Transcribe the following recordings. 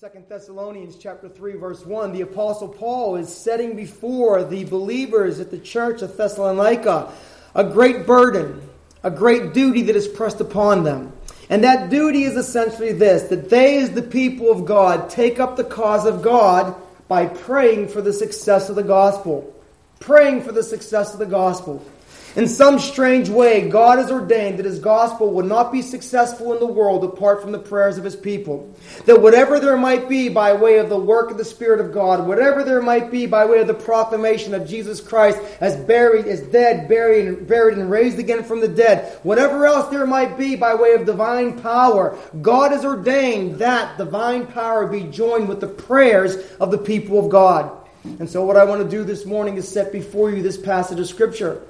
Second Thessalonians chapter 3 verse 1 the apostle Paul is setting before the believers at the church of Thessalonica a great burden, a great duty that is pressed upon them. And that duty is essentially this that they as the people of God take up the cause of God by praying for the success of the gospel. Praying for the success of the gospel. In some strange way, God has ordained that His gospel would not be successful in the world apart from the prayers of His people. That whatever there might be by way of the work of the Spirit of God, whatever there might be by way of the proclamation of Jesus Christ as buried, as dead, buried, and buried and raised again from the dead, whatever else there might be by way of divine power, God has ordained that divine power be joined with the prayers of the people of God. And so, what I want to do this morning is set before you this passage of Scripture.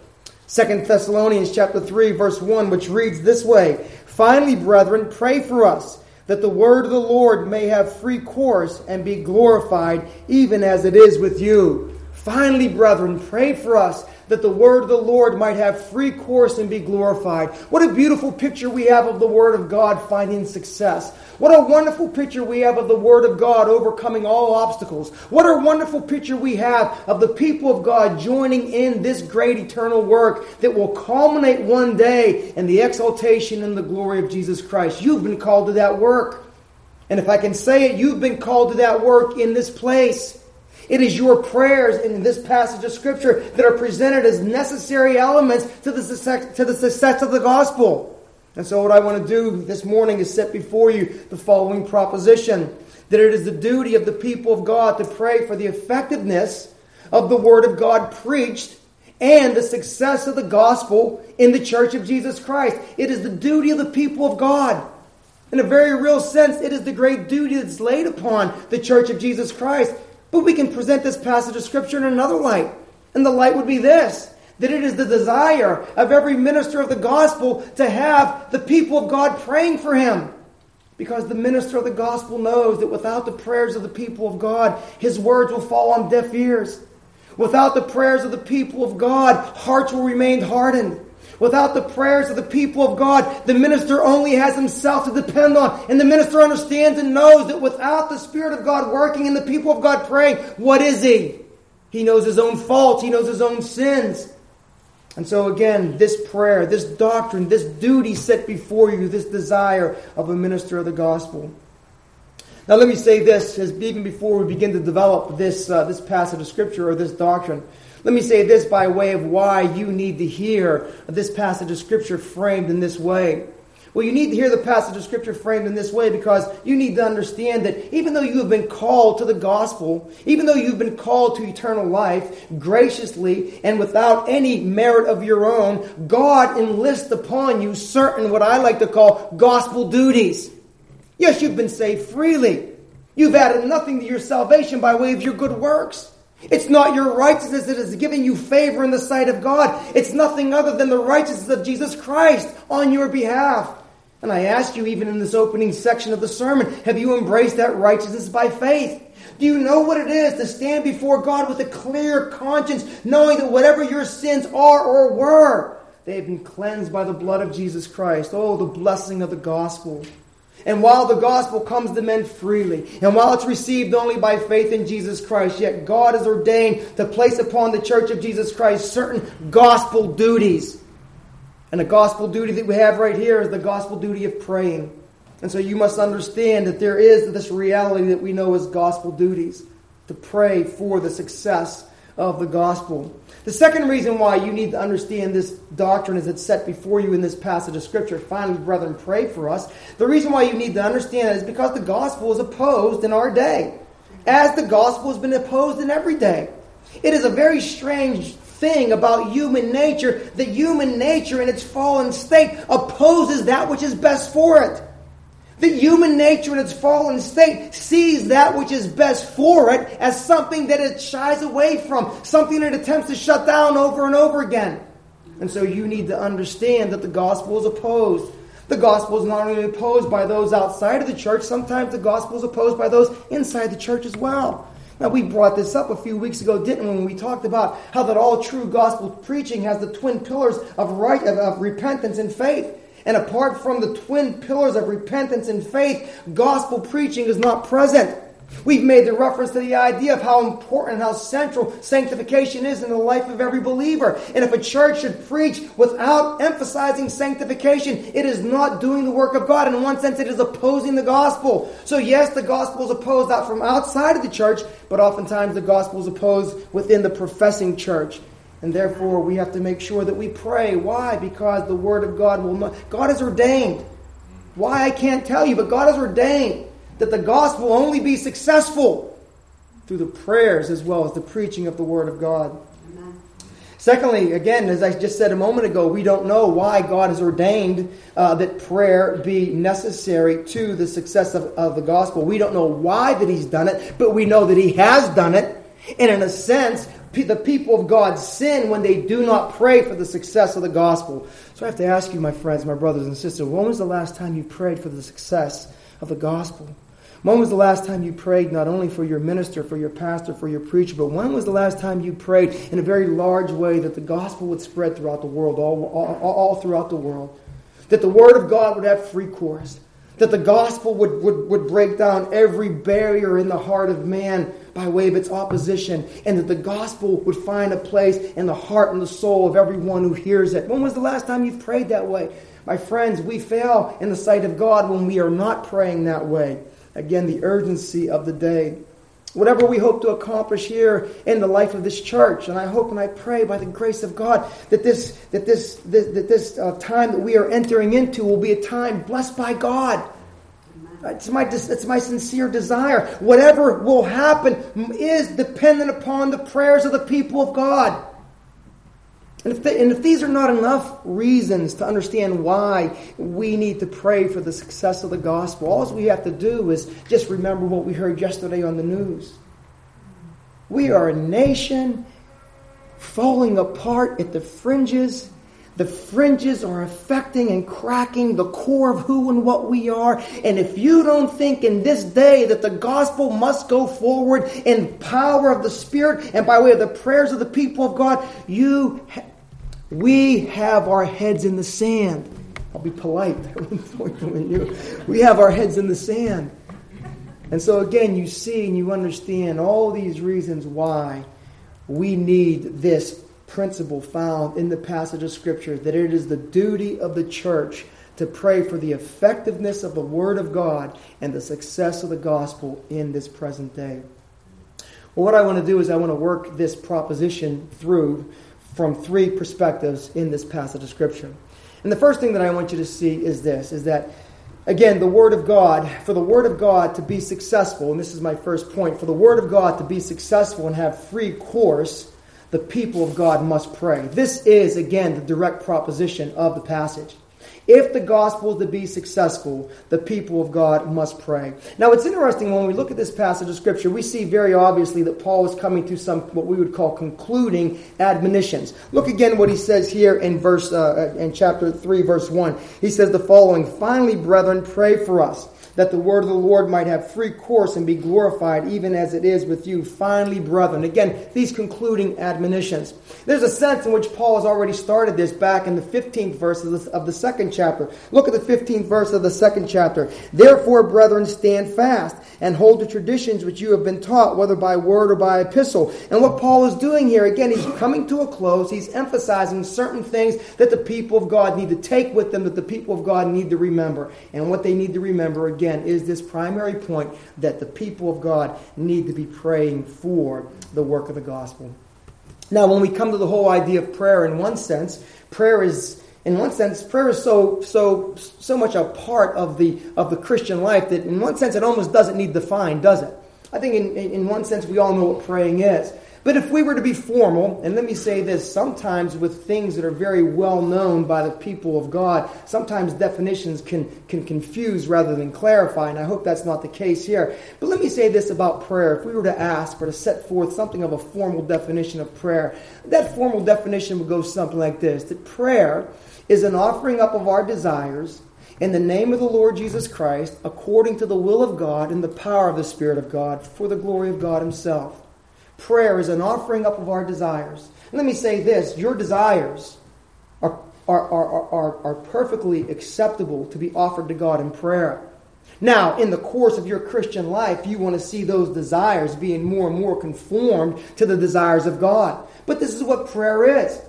Second Thessalonians chapter 3 verse 1 which reads this way Finally brethren pray for us that the word of the Lord may have free course and be glorified even as it is with you Finally brethren pray for us that the word of the Lord might have free course and be glorified. What a beautiful picture we have of the word of God finding success. What a wonderful picture we have of the word of God overcoming all obstacles. What a wonderful picture we have of the people of God joining in this great eternal work that will culminate one day in the exaltation and the glory of Jesus Christ. You've been called to that work. And if I can say it, you've been called to that work in this place. It is your prayers in this passage of Scripture that are presented as necessary elements to the success, to the success of the gospel. And so, what I want to do this morning is set before you the following proposition that it is the duty of the people of God to pray for the effectiveness of the Word of God preached and the success of the gospel in the church of Jesus Christ. It is the duty of the people of God. In a very real sense, it is the great duty that's laid upon the church of Jesus Christ but we can present this passage of Scripture in another light. And the light would be this that it is the desire of every minister of the gospel to have the people of God praying for him. Because the minister of the gospel knows that without the prayers of the people of God, his words will fall on deaf ears. Without the prayers of the people of God, hearts will remain hardened. Without the prayers of the people of God, the minister only has himself to depend on. And the minister understands and knows that without the Spirit of God working and the people of God praying, what is he? He knows his own faults, he knows his own sins. And so, again, this prayer, this doctrine, this duty set before you, this desire of a minister of the gospel. Now, let me say this, as even before we begin to develop this, uh, this passage of Scripture or this doctrine. Let me say this by way of why you need to hear this passage of Scripture framed in this way. Well, you need to hear the passage of Scripture framed in this way because you need to understand that even though you have been called to the gospel, even though you've been called to eternal life graciously and without any merit of your own, God enlists upon you certain what I like to call gospel duties. Yes, you've been saved freely. You've added nothing to your salvation by way of your good works. It's not your righteousness that is giving you favor in the sight of God. It's nothing other than the righteousness of Jesus Christ on your behalf. And I ask you, even in this opening section of the sermon, have you embraced that righteousness by faith? Do you know what it is to stand before God with a clear conscience, knowing that whatever your sins are or were, they have been cleansed by the blood of Jesus Christ? Oh, the blessing of the gospel. And while the gospel comes to men freely, and while it's received only by faith in Jesus Christ, yet God has ordained to place upon the church of Jesus Christ certain gospel duties. And the gospel duty that we have right here is the gospel duty of praying. And so you must understand that there is this reality that we know as gospel duties to pray for the success of the gospel. The second reason why you need to understand this doctrine as it's set before you in this passage of Scripture, finally, brethren, pray for us. The reason why you need to understand it is because the gospel is opposed in our day, as the gospel has been opposed in every day. It is a very strange thing about human nature that human nature in its fallen state opposes that which is best for it. The human nature in its fallen state sees that which is best for it as something that it shies away from, something it attempts to shut down over and over again. And so you need to understand that the gospel is opposed. The gospel is not only opposed by those outside of the church, sometimes the gospel is opposed by those inside the church as well. Now, we brought this up a few weeks ago, didn't we, when we talked about how that all true gospel preaching has the twin pillars of, right, of, of repentance and faith. And apart from the twin pillars of repentance and faith, gospel preaching is not present. We've made the reference to the idea of how important, and how central sanctification is in the life of every believer. And if a church should preach without emphasizing sanctification, it is not doing the work of God. In one sense, it is opposing the gospel. So, yes, the gospel is opposed out from outside of the church, but oftentimes the gospel is opposed within the professing church. And therefore, we have to make sure that we pray. Why? Because the Word of God will not. God has ordained. Why, I can't tell you, but God has ordained that the gospel will only be successful through the prayers as well as the preaching of the Word of God. Secondly, again, as I just said a moment ago, we don't know why God has ordained uh, that prayer be necessary to the success of, of the gospel. We don't know why that He's done it, but we know that He has done it. And in a sense, the people of God sin when they do not pray for the success of the gospel. So I have to ask you, my friends, my brothers and sisters, when was the last time you prayed for the success of the gospel? When was the last time you prayed not only for your minister, for your pastor, for your preacher, but when was the last time you prayed in a very large way that the gospel would spread throughout the world, all, all, all throughout the world? That the word of God would have free course? That the gospel would, would, would break down every barrier in the heart of man by way of its opposition, and that the gospel would find a place in the heart and the soul of everyone who hears it? When was the last time you've prayed that way? My friends, we fail in the sight of God when we are not praying that way. Again, the urgency of the day. Whatever we hope to accomplish here in the life of this church, and I hope and I pray by the grace of God that this that this, this that this uh, time that we are entering into will be a time blessed by God. It's my, it's my sincere desire. Whatever will happen is dependent upon the prayers of the people of God. And if, they, and if these are not enough reasons to understand why we need to pray for the success of the gospel, all we have to do is just remember what we heard yesterday on the news. We are a nation falling apart at the fringes. The fringes are affecting and cracking the core of who and what we are. And if you don't think in this day that the gospel must go forward in power of the Spirit and by way of the prayers of the people of God, you we have our heads in the sand. I'll be polite. we have our heads in the sand. And so, again, you see and you understand all these reasons why we need this principle found in the passage of Scripture that it is the duty of the church to pray for the effectiveness of the Word of God and the success of the gospel in this present day. Well, what I want to do is I want to work this proposition through from three perspectives in this passage of Scripture. And the first thing that I want you to see is this is that, again, the Word of God, for the Word of God to be successful, and this is my first point, for the Word of God to be successful and have free course, the people of God must pray. This is, again, the direct proposition of the passage. If the gospel is to be successful, the people of God must pray. Now, it's interesting when we look at this passage of Scripture, we see very obviously that Paul is coming to some what we would call concluding admonitions. Look again what he says here in verse uh, in chapter three, verse one. He says the following: Finally, brethren, pray for us that the word of the Lord might have free course and be glorified, even as it is with you. Finally, brethren. Again, these concluding admonitions. There's a sense in which Paul has already started this back in the 15th verse of the, second chapter. Look at the 15th verse of the second chapter. Therefore, brethren, stand fast and hold the traditions which you have been taught, whether by word or by epistle. And what Paul is doing here, again, he's coming to a close. He's emphasizing certain things that the people of God need to take with them, that the people of God need to remember. And what they need to remember, again, is this primary point that the people of God need to be praying for the work of the gospel. Now, when we come to the whole idea of prayer, in one sense, prayer is in one sense, prayer is so so so much a part of the of the Christian life that in one sense it almost doesn't need defined, does it? I think in, in one sense we all know what praying is. But if we were to be formal, and let me say this, sometimes with things that are very well known by the people of God, sometimes definitions can, can confuse rather than clarify, and I hope that's not the case here. But let me say this about prayer. If we were to ask or to set forth something of a formal definition of prayer, that formal definition would go something like this that prayer is an offering up of our desires in the name of the Lord Jesus Christ, according to the will of God and the power of the Spirit of God, for the glory of God Himself. Prayer is an offering up of our desires. And let me say this your desires are, are, are, are, are perfectly acceptable to be offered to God in prayer. Now, in the course of your Christian life, you want to see those desires being more and more conformed to the desires of God. But this is what prayer is.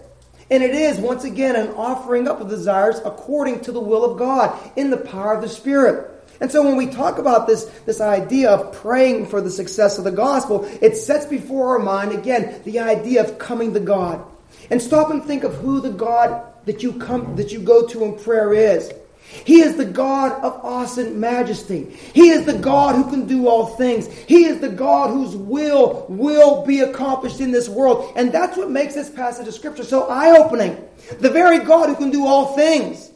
And it is, once again, an offering up of desires according to the will of God in the power of the Spirit. And so when we talk about this, this idea of praying for the success of the gospel, it sets before our mind, again, the idea of coming to God. And stop and think of who the God that you come that you go to in prayer is. He is the God of awesome majesty. He is the God who can do all things. He is the God whose will will be accomplished in this world. And that's what makes this passage of Scripture so eye opening. The very God who can do all things.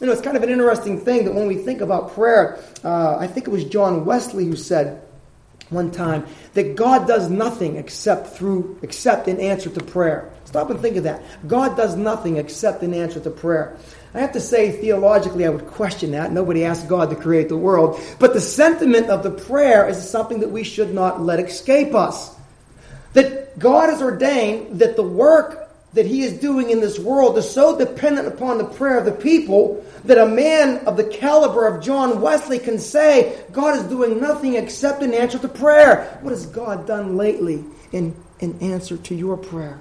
You know, it's kind of an interesting thing that when we think about prayer, uh, I think it was John Wesley who said one time that God does nothing except through except in answer to prayer. Stop and think of that. God does nothing except in answer to prayer. I have to say, theologically, I would question that. Nobody asked God to create the world. But the sentiment of the prayer is something that we should not let escape us. That God has ordained that the work that He is doing in this world is so dependent upon the prayer of the people that a man of the caliber of John Wesley can say, God is doing nothing except in answer to prayer. What has God done lately in, in answer to your prayer?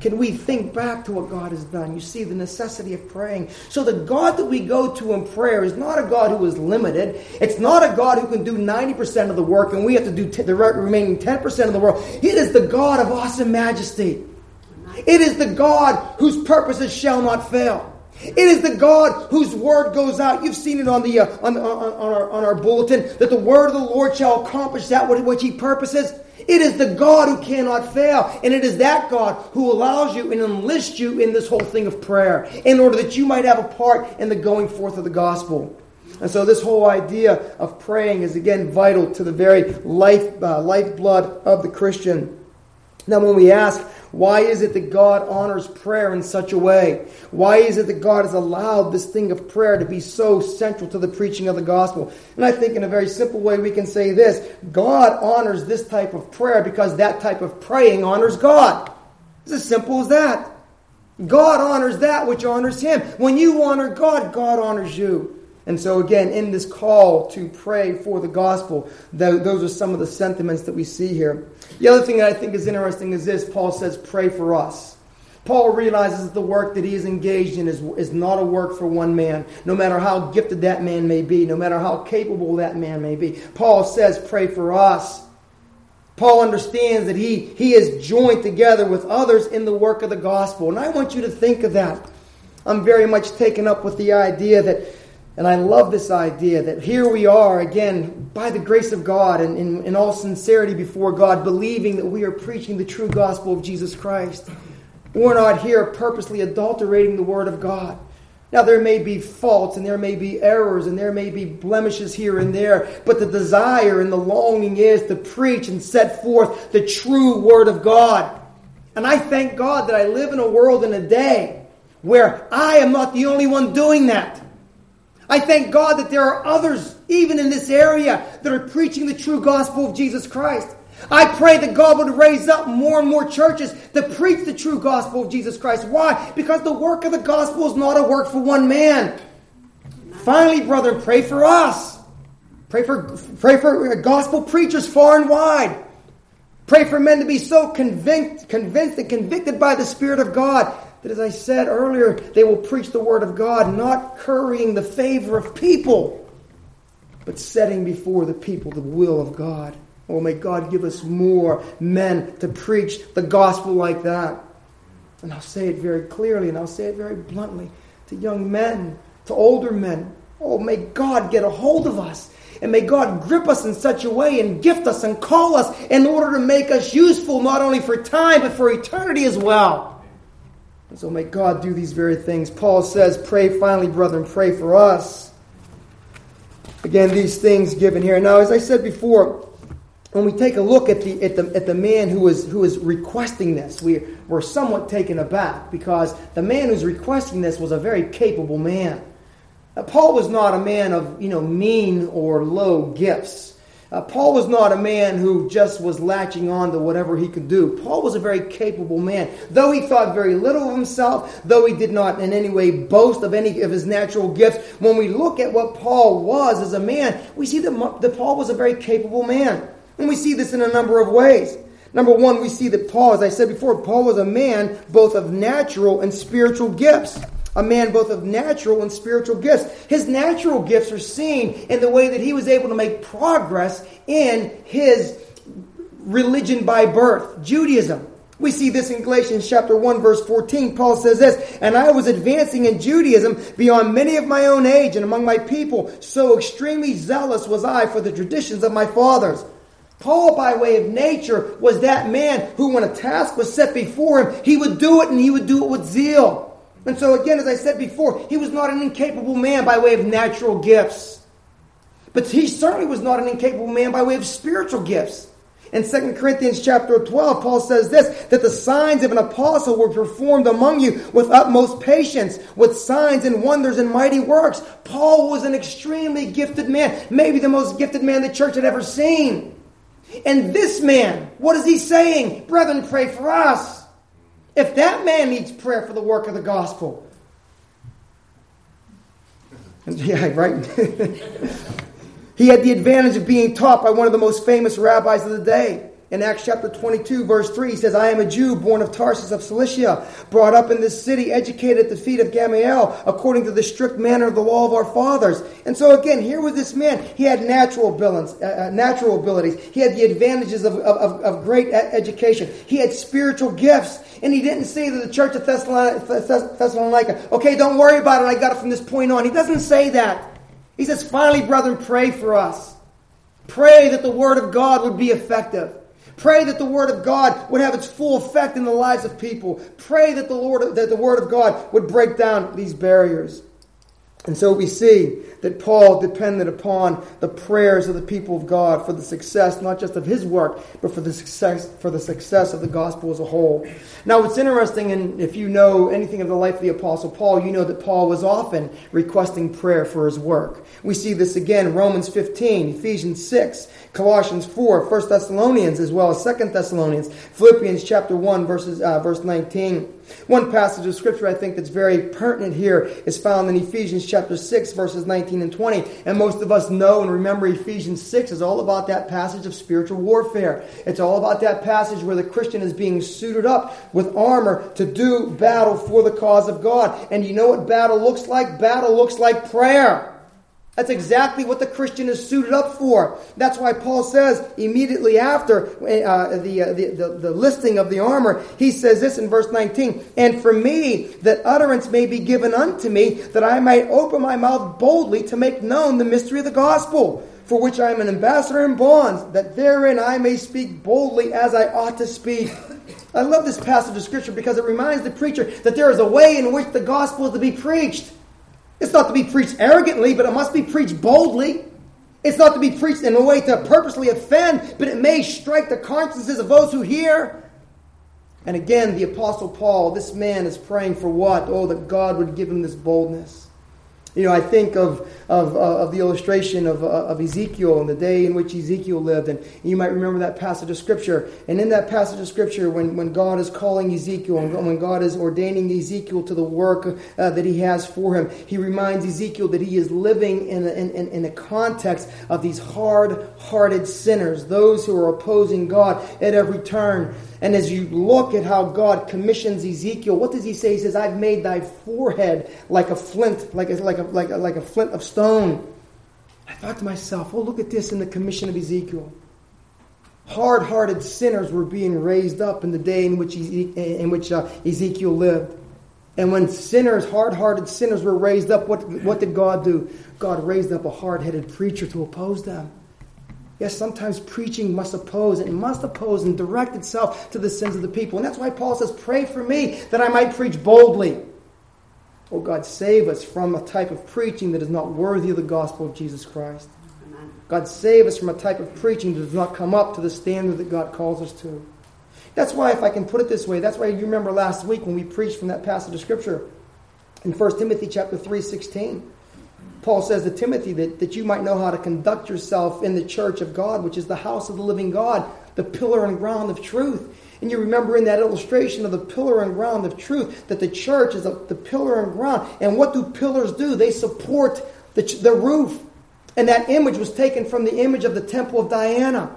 Can we think back to what God has done? You see the necessity of praying. So, the God that we go to in prayer is not a God who is limited. It's not a God who can do 90% of the work and we have to do t- the remaining 10% of the work. It is the God of awesome majesty. It is the God whose purposes shall not fail. It is the God whose word goes out. You've seen it on the uh, on, on, on, our, on our bulletin that the word of the Lord shall accomplish that which he purposes. It is the God who cannot fail. And it is that God who allows you and enlists you in this whole thing of prayer in order that you might have a part in the going forth of the gospel. And so, this whole idea of praying is again vital to the very life, uh, lifeblood of the Christian. Now, when we ask, why is it that God honors prayer in such a way? Why is it that God has allowed this thing of prayer to be so central to the preaching of the gospel? And I think in a very simple way we can say this God honors this type of prayer because that type of praying honors God. It's as simple as that. God honors that which honors Him. When you honor God, God honors you. And so, again, in this call to pray for the gospel, those are some of the sentiments that we see here. The other thing that I think is interesting is this Paul says, pray for us. Paul realizes that the work that he is engaged in is, is not a work for one man, no matter how gifted that man may be, no matter how capable that man may be. Paul says, pray for us. Paul understands that he, he is joined together with others in the work of the gospel. And I want you to think of that. I'm very much taken up with the idea that and I love this idea that here we are, again, by the grace of God and in, in, all sincerity before God, believing that we are preaching the true gospel of Jesus Christ. We're not here purposely adulterating the Word of God. Now, there may be faults and there may be errors and there may be blemishes here and there, but the desire and the longing is to preach and set forth the true Word of God. And I thank God that I live in a world and a day where I am not the only one doing that. I thank God that there are others, even in this area, that are preaching the true gospel of Jesus Christ. I pray that God would raise up more and more churches that preach the true gospel of Jesus Christ. Why? Because the work of the gospel is not a work for one man. Finally, brethren, pray for us. Pray for, pray for gospel preachers far and wide. Pray for men to be so convinced, convinced and convicted by the Spirit of God that, as I said earlier, they will preach the Word of God, not currying the favor of people, but setting before the people the will of God. Oh, may God give us more men to preach the gospel like that. And I'll say it very clearly and I'll say it very bluntly to young men, to older men. Oh, may God get a hold of us. And may God grip us in such a way and gift us and call us in order to make us useful not only for time but for eternity as well. And so may God do these very things. Paul says, Pray finally, brethren, pray for us. Again, these things given here. Now, as I said before, when we take a look at the, at the, at the man who is, who is requesting this, we, we're somewhat taken aback because the man who's requesting this was a very capable man. Now, Paul was not a man of you know, mean or low gifts. Uh, Paul was not a man who just was latching on to whatever he could do. Paul was a very capable man. Though he thought very little of himself, though he did not in any way boast of any of his natural gifts, when we look at what Paul was as a man, we see that, that Paul was a very capable man. And we see this in a number of ways. Number one, we see that Paul, as I said before, Paul was a man both of natural and spiritual gifts a man both of natural and spiritual gifts. His natural gifts are seen in the way that he was able to make progress in his religion by birth, Judaism. We see this in Galatians chapter 1 verse 14. Paul says this, and I was advancing in Judaism beyond many of my own age and among my people. So extremely zealous was I for the traditions of my fathers. Paul, by way of nature, was that man who, when a task was set before him, he would do it and he would do it with zeal. And so, again, as I said before, he was not an incapable man by way of natural gifts. But he certainly was not an incapable man by way of spiritual gifts. In 2 Corinthians chapter 12, Paul says this that the signs of an apostle were performed among you with utmost patience, with signs and wonders and mighty works. Paul was an extremely gifted man, maybe the most gifted man the church had ever seen. And this man, what is he saying? Brethren, pray for us. If that man needs prayer for the work of the gospel, yeah, right. he had the advantage of being taught by one of the most famous rabbis of the day. In Acts chapter 22, verse 3, he says, I am a Jew born of Tarsus of Cilicia, brought up in this city, educated at the feet of Gamaliel, according to the strict manner of the law of our fathers. And so again, here was this man. He had natural abilities. Uh, uh natural abilities. He had the advantages of, of, of great education. He had spiritual gifts. And he didn't say to the church of Thessalonica, okay, don't worry about it. I got it from this point on. He doesn't say that. He says, finally, brethren, pray for us. Pray that the word of God would be effective. Pray that the word of God would have its full effect in the lives of people. Pray that the Lord that the word of God would break down these barriers. And so we see that Paul depended upon the prayers of the people of God for the success, not just of his work, but for the success, for the success of the gospel as a whole. Now, what's interesting, and if you know anything of the life of the Apostle Paul, you know that Paul was often requesting prayer for his work. We see this again Romans 15, Ephesians 6, Colossians 4, 1 Thessalonians, as well as 2 Thessalonians, Philippians chapter 1, verses, uh, verse 19. One passage of scripture I think that's very pertinent here is found in Ephesians chapter 6, verses 19 and 20. And most of us know and remember Ephesians 6 is all about that passage of spiritual warfare. It's all about that passage where the Christian is being suited up with armor to do battle for the cause of God. And you know what battle looks like? Battle looks like prayer. That's exactly what the Christian is suited up for. That's why Paul says immediately after uh, the, uh, the, the, the, listing of the armor, he says this in verse 19 And for me, that utterance may be given unto me, that I might open my mouth boldly to make known the mystery of the gospel, for which I am an ambassador in bonds, that therein I may speak boldly as I ought to speak. I love this passage of Scripture because it reminds the preacher that there is a way in which the gospel is to be preached. It's not to be preached arrogantly, but it must be preached boldly. It's not to be preached in a way to purposely offend, but it may strike the consciences of those who hear. And again, the Apostle Paul, this man is praying for what? Oh, that God would give him this boldness. You know, I think of, of, of the illustration of, uh, of Ezekiel and the day in which Ezekiel lived. And you might remember that passage of Scripture. And in that passage of Scripture, when, when God is calling Ezekiel and when God is ordaining Ezekiel to the work uh, that he has for him, he reminds Ezekiel that he is living in a, in, in a context of these hard hearted sinners, those who are opposing God at every turn. And as you look at how God commissions Ezekiel, what does he say? He says, I've made thy forehead like a flint, like a, like a, like a, like a flint of stone. I thought to myself, oh, look at this in the commission of Ezekiel. Hard hearted sinners were being raised up in the day in which, in which uh, Ezekiel lived. And when sinners, hard hearted sinners, were raised up, what, what did God do? God raised up a hard headed preacher to oppose them. Yes, sometimes preaching must oppose. It must oppose and direct itself to the sins of the people. And that's why Paul says, Pray for me that I might preach boldly. Oh God, save us from a type of preaching that is not worthy of the gospel of Jesus Christ. Amen. God, save us from a type of preaching that does not come up to the standard that God calls us to. That's why, if I can put it this way, that's why you remember last week when we preached from that passage of Scripture in 1 Timothy chapter 3, 16. Paul says to Timothy that, that you might know how to conduct yourself in the church of God, which is the house of the living God, the pillar and ground of truth. And you remember in that illustration of the pillar and ground of truth that the church is a, the pillar and ground. And what do pillars do? They support the, the roof. And that image was taken from the image of the temple of Diana.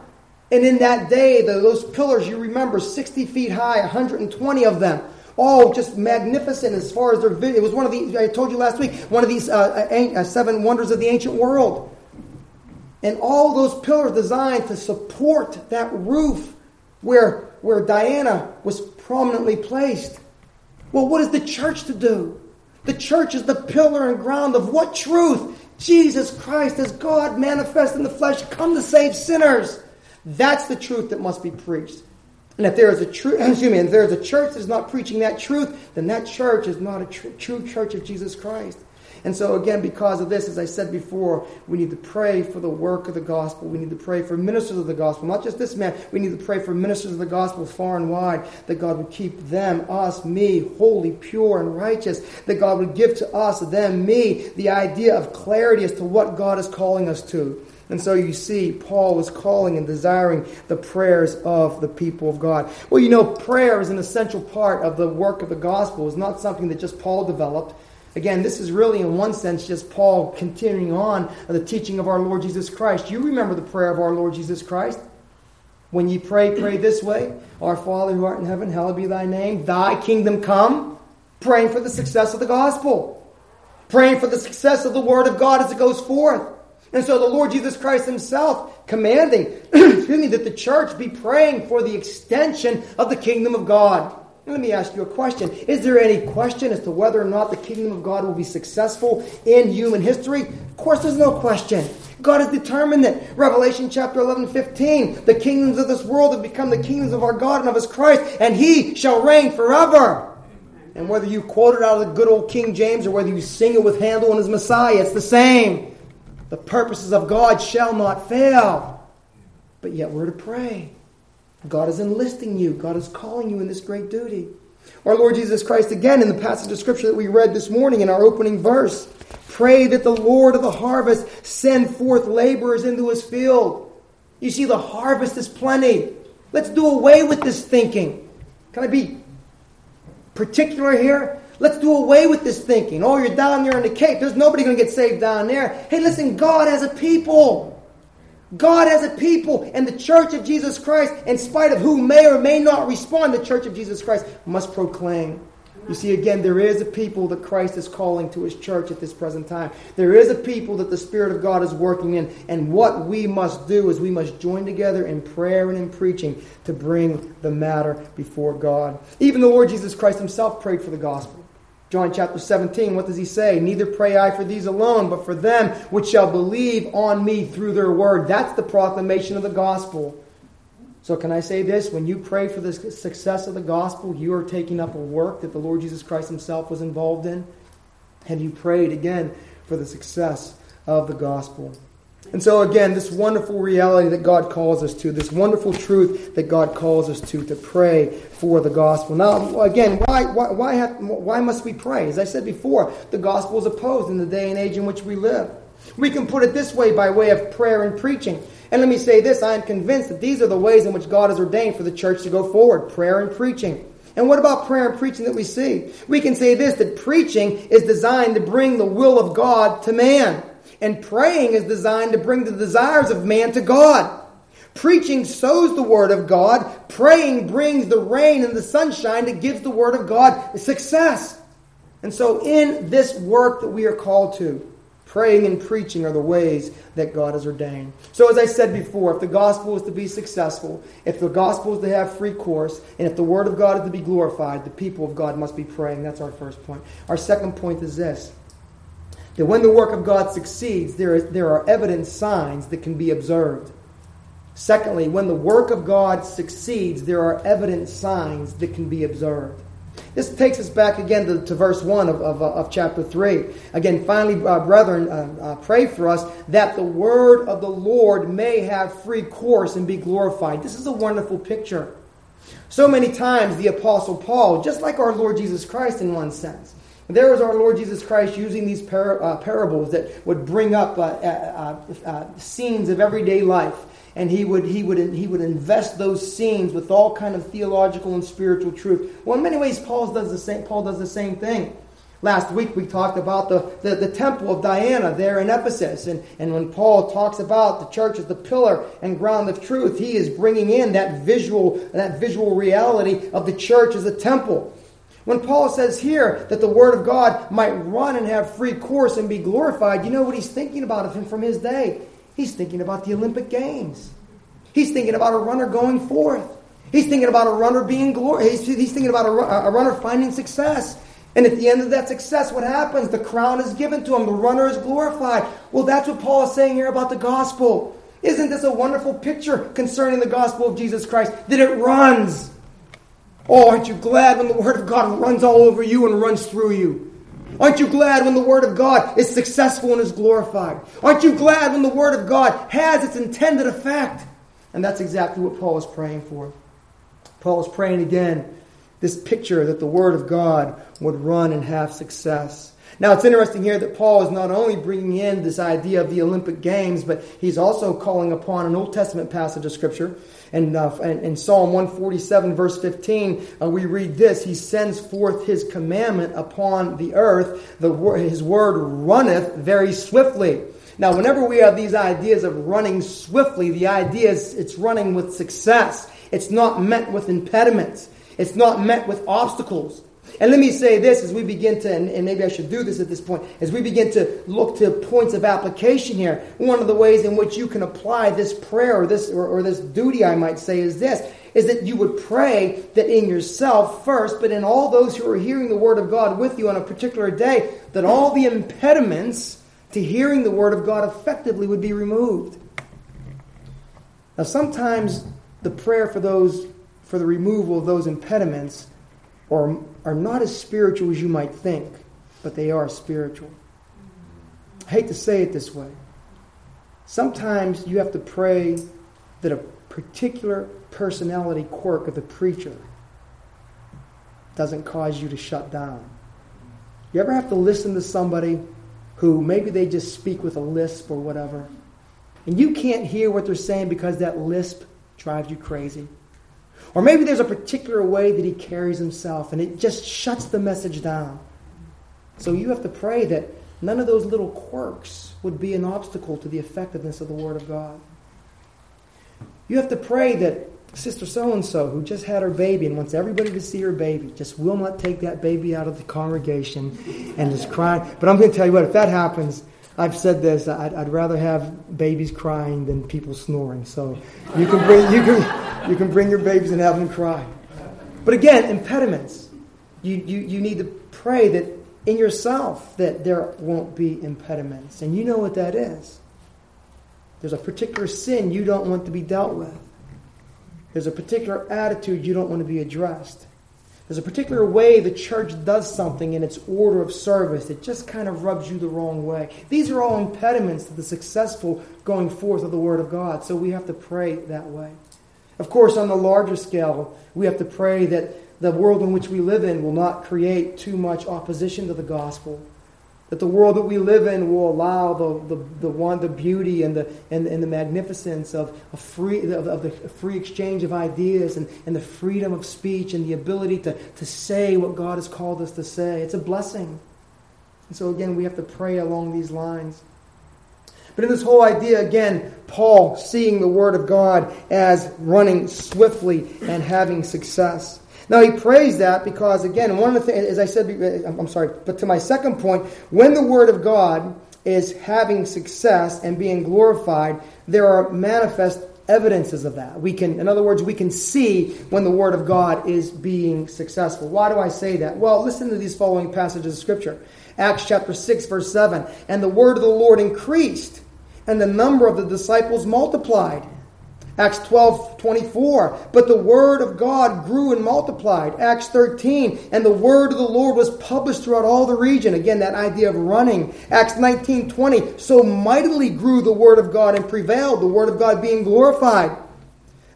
And in that day, the, those pillars, you remember, 60 feet high, 120 of them. All just magnificent as far as their video. It was one of the, I told you last week, one of these uh, uh, uh, seven wonders of the ancient world. And all those pillars designed to support that roof where, where Diana was prominently placed. Well, what is the church to do? The church is the pillar and ground of what truth? Jesus Christ as God manifest in the flesh, come to save sinners. That's the truth that must be preached. And if there is a true, excuse me, if there is a church that is not preaching that truth, then that church is not a tr- true church of Jesus Christ. And so, again, because of this, as I said before, we need to pray for the work of the gospel. We need to pray for ministers of the gospel. Not just this man, we need to pray for ministers of the gospel far and wide, that God would keep them, us, me, holy, pure, and righteous. That God would give to us, them, me, the idea of clarity as to what God is calling us to. And so you see, Paul was calling and desiring the prayers of the people of God. Well, you know, prayer is an essential part of the work of the gospel. It's not something that just Paul developed. Again, this is really, in one sense, just Paul continuing on the teaching of our Lord Jesus Christ. You remember the prayer of our Lord Jesus Christ? When ye pray, pray this way Our Father who art in heaven, hallowed be thy name. Thy kingdom come. Praying for the success of the gospel. Praying for the success of the word of God as it goes forth. And so the Lord Jesus Christ himself commanding, excuse me, that the church be praying for the extension of the kingdom of God. Let me ask you a question. Is there any question as to whether or not the kingdom of God will be successful in human history? Of course, there's no question. God has determined it. Revelation chapter 11, 15. The kingdoms of this world have become the kingdoms of our God and of his Christ, and he shall reign forever. And whether you quote it out of the good old King James or whether you sing it with Handel and his Messiah, it's the same. The purposes of God shall not fail. But yet we're to pray. God is enlisting you, God is calling you in this great duty. Our Lord Jesus Christ, again, in the passage of Scripture that we read this morning in our opening verse, pray that the Lord of the harvest send forth laborers into his field. You see, the harvest is plenty. Let's do away with this thinking. Can I be particular here? Let's do away with this thinking. Oh, you're down there in the Cape. There's nobody going to get saved down there. Hey, listen, God has a people. God has a people, and the church of Jesus Christ, in spite of who may or may not respond, the church of Jesus Christ must proclaim. You see, again, there is a people that Christ is calling to his church at this present time. There is a people that the Spirit of God is working in. And what we must do is we must join together in prayer and in preaching to bring the matter before God. Even the Lord Jesus Christ himself prayed for the gospel. John chapter 17, what does he say? Neither pray I for these alone, but for them which shall believe on me through their word. That's the proclamation of the gospel. So, can I say this? When you pray for the success of the gospel, you are taking up a work that the Lord Jesus Christ himself was involved in. And you prayed again for the success of the gospel. And so, again, this wonderful reality that God calls us to, this wonderful truth that God calls us to, to pray for the gospel. Now, again, why, why, why, have, why must we pray? As I said before, the gospel is opposed in the day and age in which we live. We can put it this way by way of prayer and preaching. And let me say this I am convinced that these are the ways in which God has ordained for the church to go forward prayer and preaching. And what about prayer and preaching that we see? We can say this that preaching is designed to bring the will of God to man. And praying is designed to bring the desires of man to God. Preaching sows the word of God. Praying brings the rain and the sunshine that gives the word of God success. And so, in this work that we are called to, praying and preaching are the ways that God has ordained. So, as I said before, if the gospel is to be successful, if the gospel is to have free course, and if the word of God is to be glorified, the people of God must be praying. That's our first point. Our second point is this that when the work of God succeeds, there, is, there are evident signs that can be observed. Secondly, when the work of God succeeds, there are evident signs that can be observed. This takes us back again to, to verse 1 of, of, of, chapter 3. Again, finally, uh, brethren, uh, uh, pray for us that the word of the Lord may have free course and be glorified. This is a wonderful picture. So many times, the Apostle Paul, just like our Lord Jesus Christ in one sense, There was our Lord Jesus Christ using these par- uh, parables that would bring up uh, uh, uh, uh scenes of everyday life and he would he would he would invest those scenes with all kind of theological and spiritual truth. Well, in many ways, Paul does the same. Paul does the same thing. Last week we talked about the, the, the, temple of Diana there in Ephesus. And, and when Paul talks about the church as the pillar and ground of truth, he is bringing in that visual, that visual reality of the church as a temple. When Paul says here that the Word of God might run and have free course and be glorified, you know what he's thinking about of him from his day? He's thinking about the Olympic Games. He's thinking about a runner going forth. He's thinking about a runner being glory. He's, he's thinking about a, a runner finding success. And at the end of that success, what happens? The crown is given to him. The runner is glorified. Well, that's what Paul is saying here about the gospel. Isn't this a wonderful picture concerning the gospel of Jesus Christ? That it runs. Oh, aren't you glad when the Word of God runs all over you and runs through you? Aren't you glad when the Word of God is successful and is glorified? Aren't you glad when the Word of God has its intended effect? And that's exactly what Paul is praying for. Paul is praying again this picture that the Word of God would run and have success. Now, it's interesting here that Paul is not only bringing in this idea of the Olympic Games, but he's also calling upon an Old Testament passage of Scripture. And uh, in Psalm 147, verse 15, uh, we read this He sends forth His commandment upon the earth, the, His word runneth very swiftly. Now, whenever we have these ideas of running swiftly, the idea is it's running with success. It's not met with impediments. It's not met with obstacles. And let me say this as we begin to, and, maybe I should do this at this point, as we begin to look to points of application here, one of the ways in which you can apply this prayer or this, or, or this duty, I might say, is this is that you would pray that in yourself first, but in all those who are hearing the Word of God with you on a particular day, that all the impediments to hearing the Word of God effectively would be removed. Now, sometimes the prayer for those, for the removal of those impediments, are, are not as spiritual as you might think, but they are spiritual. I hate to say it this way. Sometimes you have to pray that a particular personality quirk of the preacher doesn't cause you to shut down. You ever have to listen to somebody who maybe they just speak with a lisp or whatever, and you can't hear what they're saying because that lisp drives you crazy? Or maybe there's a particular way that he carries himself and it just shuts the message down. So you have to pray that none of those little quirks would be an obstacle to the effectiveness of the Word of God. You have to pray that Sister so and so, who just had her baby and wants everybody to see her baby, just will not take that baby out of the congregation and is crying. But I'm going to tell you what, if that happens, I've said this, I'd, I'd rather have babies crying than people snoring. So you can bring, you can. You can bring your babies and have them cry. But again, impediments. You, you, you need to pray that in yourself that there won't be impediments. And you know what that is. There's a particular sin you don't want to be dealt with. There's a particular attitude you don't want to be addressed. There's a particular way the church does something in its order of service that just kind of rubs you the wrong way. These are all impediments to the successful going forth of the Word of God. So we have to pray that way. Of course, on the larger scale, we have to pray that the world in which we live in will not create too much opposition to the gospel. That the world that we live in will allow the, the, the one, the beauty and the, and, and the magnificence of, a free, of, of the free exchange of ideas and, and the freedom of speech and the ability to, to say what God has called us to say. It's a blessing. And so, again, we have to pray along these lines. But in this whole idea, again, Paul seeing the Word of God as running swiftly and having success. Now he prays that because, again, one of the things, as I said, uh, I'm sorry, but to my second point, when the Word of God is having success and being glorified, there are manifest evidences of that. We can, in other words, we can see when the Word of God is being successful. Why do I say that? Well, listen to these following passages of Scripture. Acts chapter 6, verse 7. And the word of the Lord increased and the number of the disciples multiplied. Acts 12, 24. But the word of God grew and multiplied. Acts 13. And the word of the Lord was published throughout all the region. Again, that idea of running. Acts 19, 20. So mightily grew the word of God and prevailed, the word of God being glorified.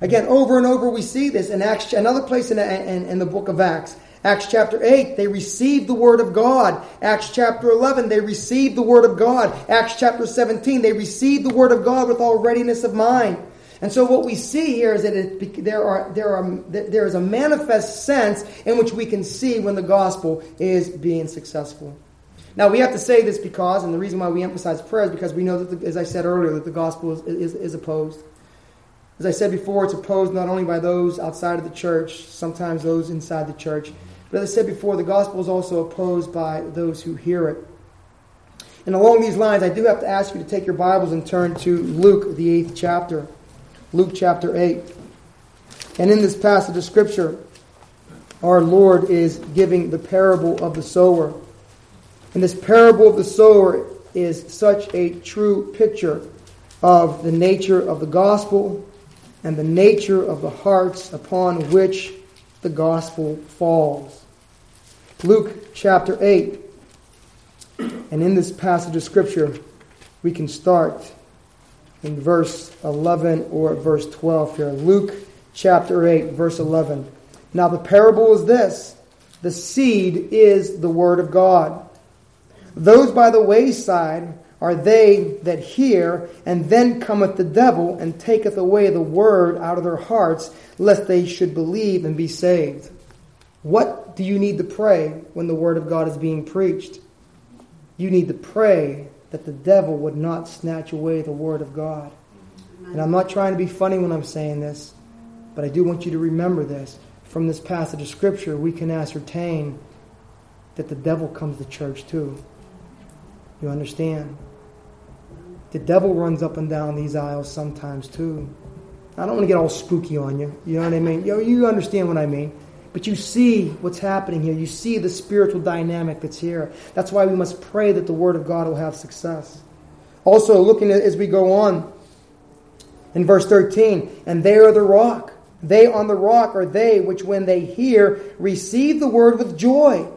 Again, over and over we see this in Acts, another place in, in, in the book of Acts. Acts chapter 8, they received the word of God. Acts chapter 11, they received the word of God. Acts chapter 17, they received the word of God with all readiness of mind. And so what we see here is that it, there, are, there, are, there is a manifest sense in which we can see when the gospel is being successful. Now, we have to say this because, and the reason why we emphasize prayer is because we know that, the, as I said earlier, that the gospel is, is, is opposed. As I said before, it's opposed not only by those outside of the church, sometimes those inside the church, but as I said before, the gospel is also opposed by those who hear it. And along these lines, I do have to ask you to take your Bibles and turn to Luke, the eighth chapter. Luke chapter 8. And in this passage of Scripture, our Lord is giving the parable of the sower. And this parable of the sower is such a true picture of the nature of the gospel and the nature of the hearts upon which the gospel falls. Luke chapter 8. And in this passage of Scripture, we can start in verse 11 or verse 12 here. Luke chapter 8, verse 11. Now, the parable is this the seed is the word of God. Those by the wayside are they that hear, and then cometh the devil and taketh away the word out of their hearts, lest they should believe and be saved. What do you need to pray when the word of God is being preached? You need to pray that the devil would not snatch away the word of God. And I'm not trying to be funny when I'm saying this, but I do want you to remember this. From this passage of Scripture, we can ascertain that the devil comes to church too. You understand? The devil runs up and down these aisles sometimes too. I don't want to get all spooky on you. You know what I mean? You, you understand what I mean. But you see what's happening here. You see the spiritual dynamic that's here. That's why we must pray that the Word of God will have success. Also, looking at, as we go on in verse 13, and they are the rock. They on the rock are they which, when they hear, receive the word with joy.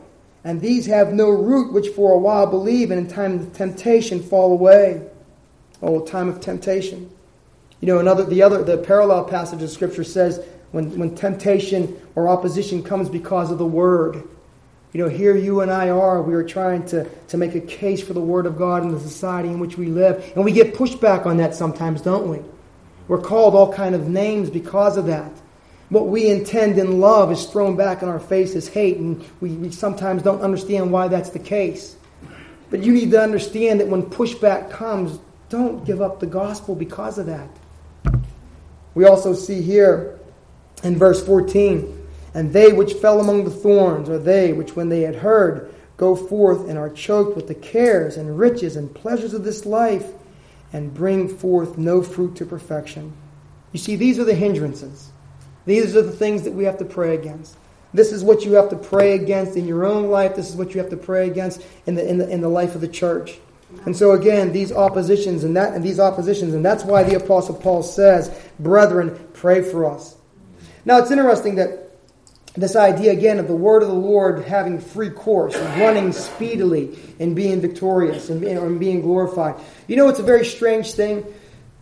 And these have no root, which for a while believe, and in time of temptation fall away. Oh, time of temptation. You know, another the other the parallel passage of Scripture says when, when temptation or opposition comes because of the Word. You know, here you and I are, we are trying to, to make a case for the Word of God in the society in which we live. And we get pushback on that sometimes, don't we? We're called all kind of names because of that. What we intend in love is thrown back in our face as hate, and we, we sometimes don't understand why that's the case. But you need to understand that when pushback comes, don't give up the gospel because of that. We also see here in verse 14, and they which fell among the thorns are they which, when they had heard, go forth and are choked with the cares and riches and pleasures of this life, and bring forth no fruit to perfection. You see, these are the hindrances. These are the things that we have to pray against. This is what you have to pray against in your own life. This is what you have to pray against in the, in the, in the life of the church. And so again, these oppositions and that and these oppositions, and that's why the Apostle Paul says, Brethren, pray for us. Now, it's interesting that this idea again of the word of the Lord having free course, running speedily and being victorious and, and being glorified. You know, it's a very strange thing.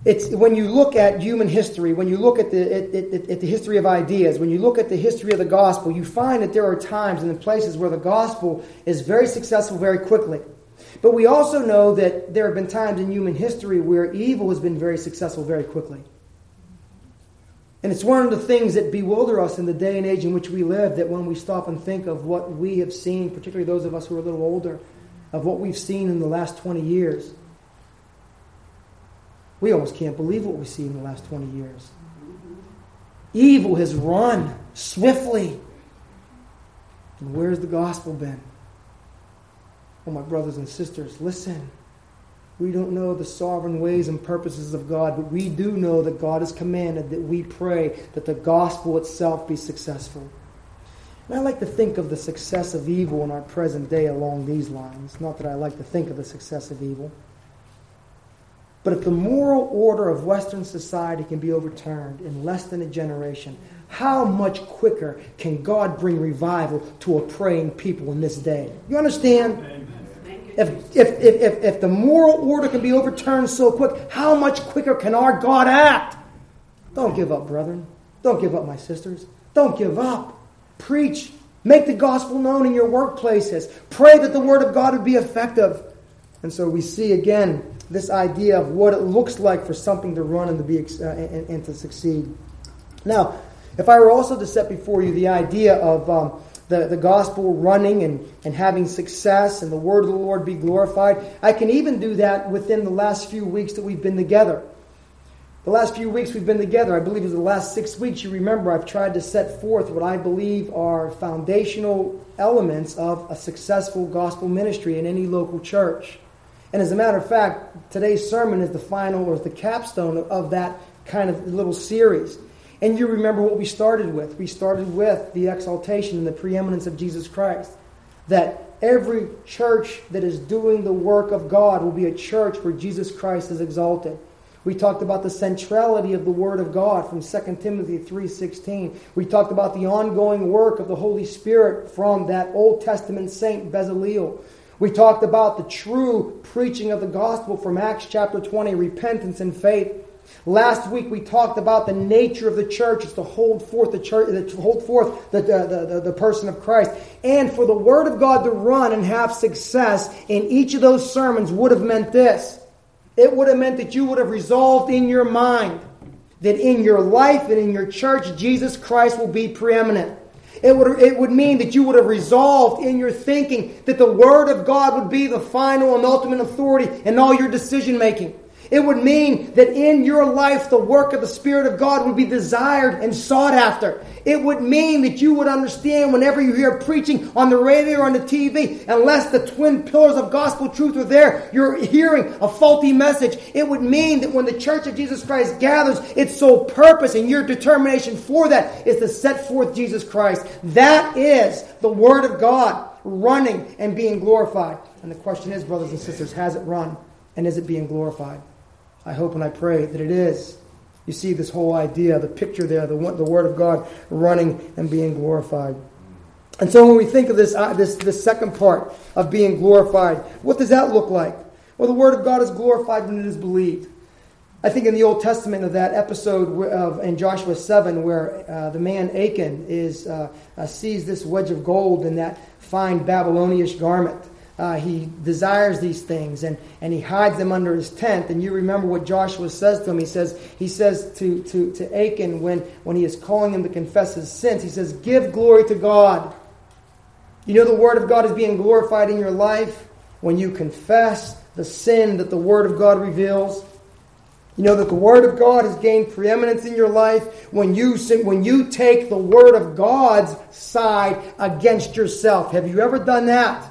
It's when you look at human history, when you look at the, at, at, at, the history of ideas, when you look at the history of the gospel, you find that there are times and places where the gospel is very successful very quickly. But we also know that there have been times in human history where evil has been very successful very quickly. And it's one of the things that bewilder us in the day and age in which we live that when we stop and think of what we have seen, particularly those of us who are a little older, of what we've seen in the last 20 years, we almost can't believe what we see in the last 20 years. Evil has run swiftly. And where's the gospel been? Oh, my brothers and sisters, listen. We don't know the sovereign ways and purposes of God, but we do know that God has commanded that we pray that the gospel itself be successful. And I like to think of the success of evil in our present day along these lines. Not that I like to think of the success of evil. But if the moral order of Western society can be overturned in less than a generation, how much quicker can God bring revival to a praying people in this day? You understand? Amen. If, if, if, if, the moral order can be overturned so quick, how much quicker can our God act? Don't give up, brethren. Don't give up, my sisters. Don't give up. Preach. Make the gospel known in your workplaces. Pray that the word of God would be effective. And so we see again this idea of what it looks like for something to run and to be uh, and, and, to succeed. Now, if I were also to set before you the idea of um, the, the gospel running and, and having success and the word of the Lord be glorified, I can even do that within the last few weeks that we've been together. The last few weeks we've been together, I believe it was the last six weeks, you remember I've tried to set forth what I believe are foundational elements of a successful gospel ministry in any local church. And as a matter of fact, today's sermon is the final or the capstone of that kind of little series. And you remember what we started with. We started with the exaltation and the preeminence of Jesus Christ. That every church that is doing the work of God will be a church where Jesus Christ is exalted. We talked about the centrality of the Word of God from 2 Timothy 3.16. We talked about the ongoing work of the Holy Spirit from that Old Testament saint Bezaleel. We talked about the true preaching of the gospel from Acts chapter 20, repentance and faith. Last week we talked about the nature of the church is to hold forth the church, to hold forth the, the, the, the, person of Christ. And for the word of God to run and have success in each of those sermons would have meant this. It would have meant that you would have resolved in your mind that in your life and in your church, Jesus Christ will be preeminent. It would, it would mean that you would have resolved in your thinking that the Word of God would be the final and ultimate authority in all your decision making. It would mean that in your life, the work of the Spirit of God would be desired and sought after. It would mean that you would understand whenever you hear preaching on the radio or on the TV, unless the twin pillars of gospel truth are there, you're hearing a faulty message. It would mean that when the church of Jesus Christ gathers, its sole purpose and your determination for that is to set forth Jesus Christ. That is the Word of God running and being glorified. And the question is, brothers and sisters, has it run and is it being glorified? I hope and I pray that it is. You see this whole idea, the picture there, the, the Word of God running and being glorified. And so when we think of this, uh, this, this second part of being glorified, what does that look like? Well, the Word of God is glorified when it is believed. I think in the Old Testament of that episode of, in Joshua 7 where uh, the man Achan is, uh, uh, sees this wedge of gold in that fine Babylonish garment uh, he desires these things and, and he hides them under his tent. And you remember what Joshua says to him. He says, he says to, to, to Achan when, when he is calling him to confess his sins, he says, Give glory to God. You know, the Word of God is being glorified in your life when you confess the sin that the Word of God reveals. You know that the Word of God has gained preeminence in your life when you, when you take the Word of God's side against yourself. Have you ever done that?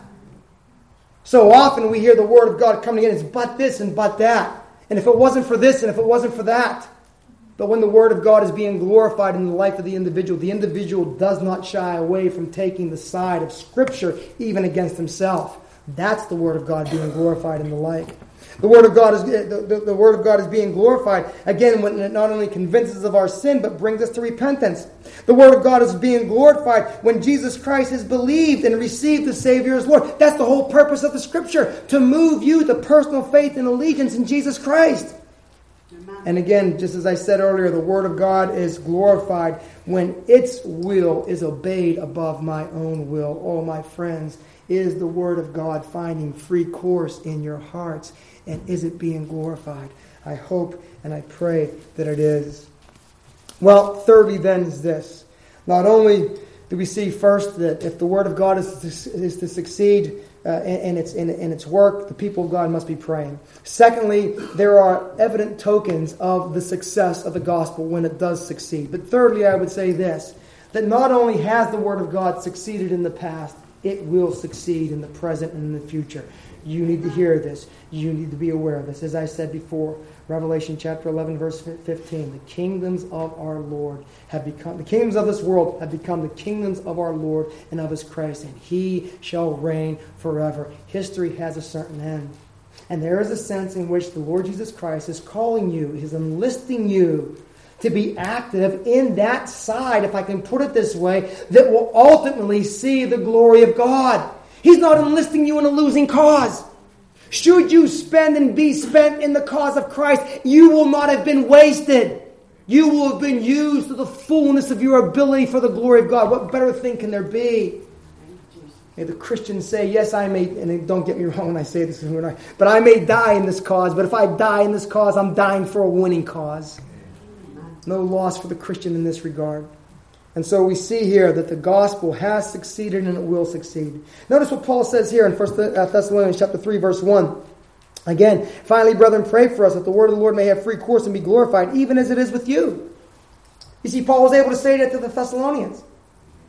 So often we hear the word of God coming in, it's but this and but that. And if it wasn't for this and if it wasn't for that. But when the word of God is being glorified in the life of the individual, the individual does not shy away from taking the side of Scripture even against himself. That's the word of God being glorified in the life. The word of God is the, the, the, word of God is being glorified again when it not only convinces of our sin but brings us to repentance. The word of God is being glorified when Jesus Christ is believed and received the Savior as Lord. That's the whole purpose of the Scripture to move you to personal faith and allegiance in Jesus Christ. And again, just as I said earlier, the Word of God is glorified when its will is obeyed above my own will. Oh, my friends, is the Word of God finding free course in your hearts? And is it being glorified? I hope and I pray that it is. Well, thirdly, then, is this. Not only do we see first that if the Word of God is to, is to succeed uh, in, in, its, in, in its work, the people of God must be praying. Secondly, there are evident tokens of the success of the gospel when it does succeed. But thirdly, I would say this that not only has the Word of God succeeded in the past, it will succeed in the present and in the future. You need to hear this. You need to be aware of this. As I said before, Revelation chapter 11, verse 15, the kingdoms of our Lord have become, the kingdoms of this world have become the kingdoms of our Lord and of his Christ, and he shall reign forever. History has a certain end. And there is a sense in which the Lord Jesus Christ is calling you, is enlisting you to be active in that side, if I can put it this way, that will ultimately see the glory of God. He's not enlisting you in a losing cause. Should you spend and be spent in the cause of Christ, you will not have been wasted. You will have been used to the fullness of your ability for the glory of God. What better thing can there be? May the Christians say, Yes, I may, and don't get me wrong when I say this, but I may die in this cause, but if I die in this cause, I'm dying for a winning cause. No loss for the Christian in this regard. And so we see here that the gospel has succeeded and it will succeed. Notice what Paul says here in 1 uh, Thessalonians chapter 3, verse 1. Again, finally, brethren, pray for us that the word of the Lord may have free course and be glorified, even as it is with you. You see, Paul was able to say that to the Thessalonians.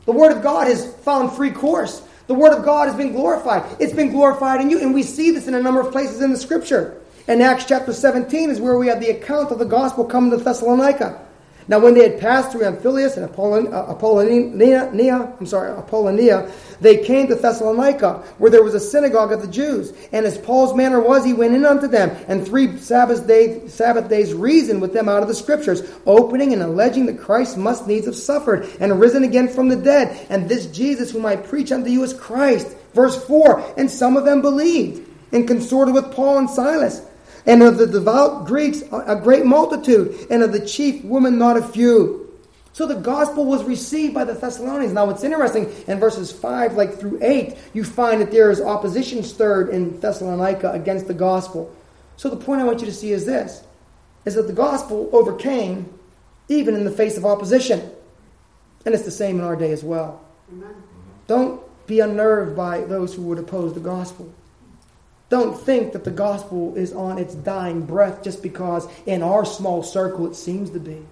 The word of God has found free course. The word of God has been glorified. It's been glorified in you. And we see this in a number of places in the scripture. In Acts chapter 17 is where we have the account of the gospel coming to Thessalonica. Now, when they had passed through Amphipolis and uh, Apollonia, I'm sorry, Apollonia, they came to Thessalonica, where there was a synagogue of the Jews. And as Paul's manner was, he went in unto them, and three Sabbath, day, Sabbath days reasoned with them out of the Scriptures, opening and alleging that Christ must needs have suffered and risen again from the dead, and this Jesus whom I preach unto you is Christ. Verse 4 And some of them believed, and consorted with Paul and Silas and of the devout Greeks a great multitude, and of the chief women not a few. So the gospel was received by the Thessalonians. Now, what's interesting in verses 5 like through 8, you find that there is opposition stirred in Thessalonica against the gospel. So the point I want you to see is this is that the gospel overcame even in the face of opposition. And it's the same in our day as well. Amen. Don't be unnerved by those who would oppose the gospel. Don't think that the gospel is on its dying breath just because in our small circle it seems to be.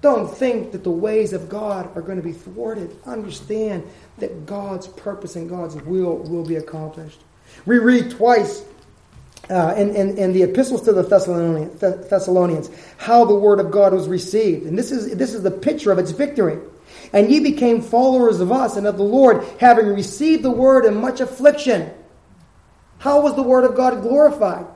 Don't think that the ways of God are going to be thwarted. Understand that God's purpose and God's will will be accomplished. We read twice uh, in, in, in, the epistles to the Thessalonians, Thessalonians how the word of God was received. And this is, this is the picture of its victory. And ye became followers of us and of the Lord, having received the word in much affliction how was the Word of God glorified?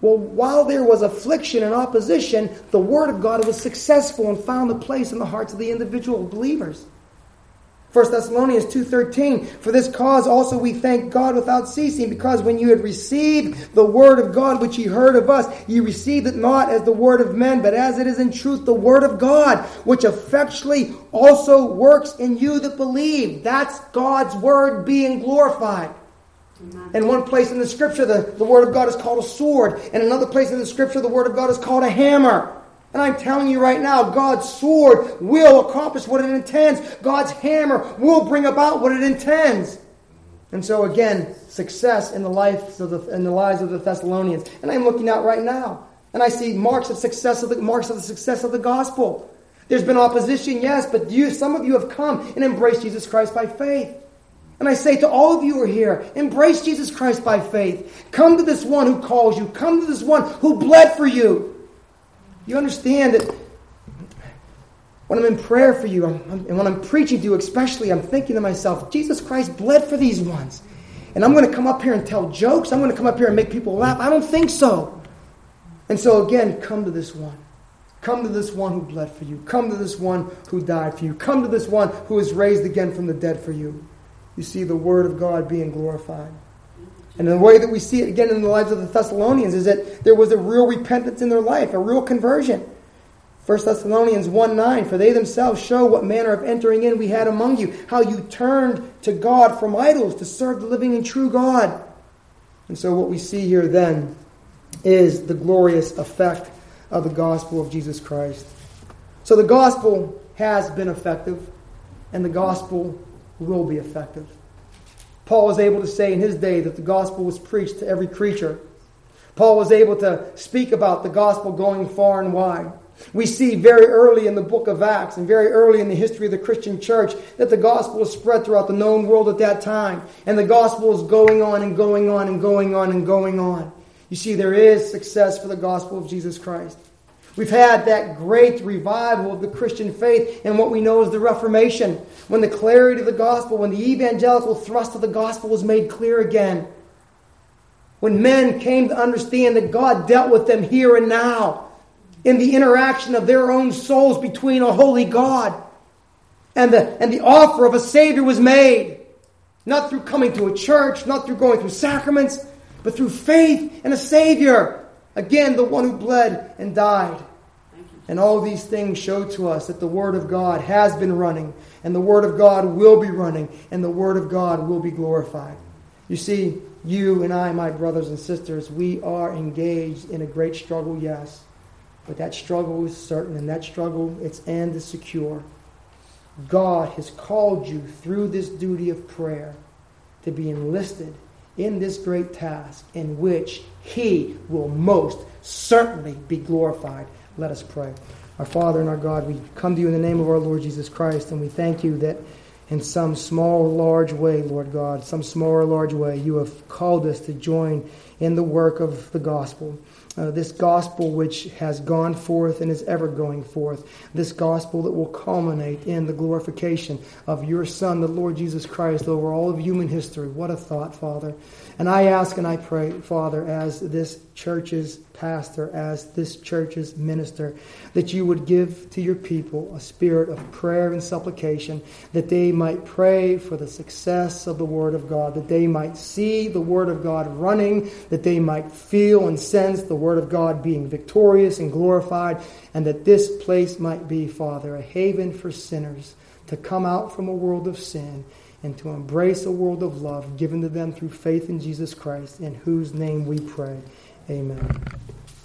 Well, while there was affliction and opposition, the Word of God was successful and found a place in the hearts of the individual believers. 1 Thessalonians 2.13, For this cause also we thank God without ceasing, because when you had received the word of God which ye heard of us, ye received it not as the word of men, but as it is in truth the word of God, which effectually also works in you that believe. That's God's word being glorified. In one place in the scripture, the, the word of God is called a sword. In another place in the scripture, the word of God is called a hammer. And I'm telling you right now, God's sword will accomplish what it intends. God's hammer will bring about what it intends. And so again, success in the lives of the in the lives of the Thessalonians. And I'm looking out right now, and I see marks of success of the marks of the success of the gospel. There's been opposition, yes, but you, some of you have come and embraced Jesus Christ by faith. And I say to all of you who are here, embrace Jesus Christ by faith. Come to this one who calls you. Come to this one who bled for you. You understand that when I'm in prayer for you, I'm, I'm, and when I'm preaching to you especially, I'm thinking to myself, Jesus Christ bled for these ones. And I'm going to come up here and tell jokes. I'm going to come up here and make people laugh. I don't think so. And so again, come to this one. Come to this one who bled for you. Come to this one who died for you. Come to this one who is raised again from the dead for you you see the Word of God being glorified. And the way that we see it again in the lives of the Thessalonians is that there was a real repentance in their life, a real conversion. 1 Thessalonians 1 9, for they themselves show what manner of entering in we had among you, how you turned to God from idols to serve the living and true God. And so, what we see here then is the glorious effect of the gospel of Jesus Christ. So, the gospel has been effective, and the gospel will be effective. Paul was able to say in his day that the gospel was preached to every creature. Paul was able to speak about the gospel going far and wide. We see very early in the book of Acts and very early in the history of the Christian church that the gospel was spread throughout the known world at that time. And the gospel is going on and going on and going on and going on. You see, there is success for the gospel of Jesus Christ. We've had that great revival of the Christian faith and what we know as the Reformation, when the clarity of the gospel, when the evangelical thrust of the gospel was made clear again. When men came to understand that God dealt with them here and now in the interaction of their own souls between a holy God. And the, and the offer of a Savior was made. Not through coming to a church, not through going through sacraments, but through faith in a Savior. Again, the one who bled and died. And all these things show to us that the Word of God has been running, and the Word of God will be running, and the Word of God will be glorified. You see, you and I, my brothers and sisters, we are engaged in a great struggle, yes. But that struggle is certain, and that struggle, its end is secure. God has called you through this duty of prayer to be enlisted in this great task in which He will most certainly be glorified. Let us pray. Our Father and our God, we come to you in the name of our Lord Jesus Christ, and we thank you that in some small or large way, Lord God, some small or large way, you have called us to join in the work of the gospel. Uh, this gospel which has gone forth and is ever going forth. This gospel that will culminate in the glorification of your Son, the Lord Jesus Christ, over all of human history. What a thought, Father. And I ask and I pray, Father, as this church's pastor, as this church's minister, that you would give to your people a spirit of prayer and supplication, that they might pray for the success of the Word of God, that they might see the Word of God running, that they might feel and sense the Word of God being victorious and glorified, and that this place might be, Father, a haven for sinners to come out from a world of sin and to embrace a world of love given to them through faith in Jesus Christ, in whose name we pray. Amen.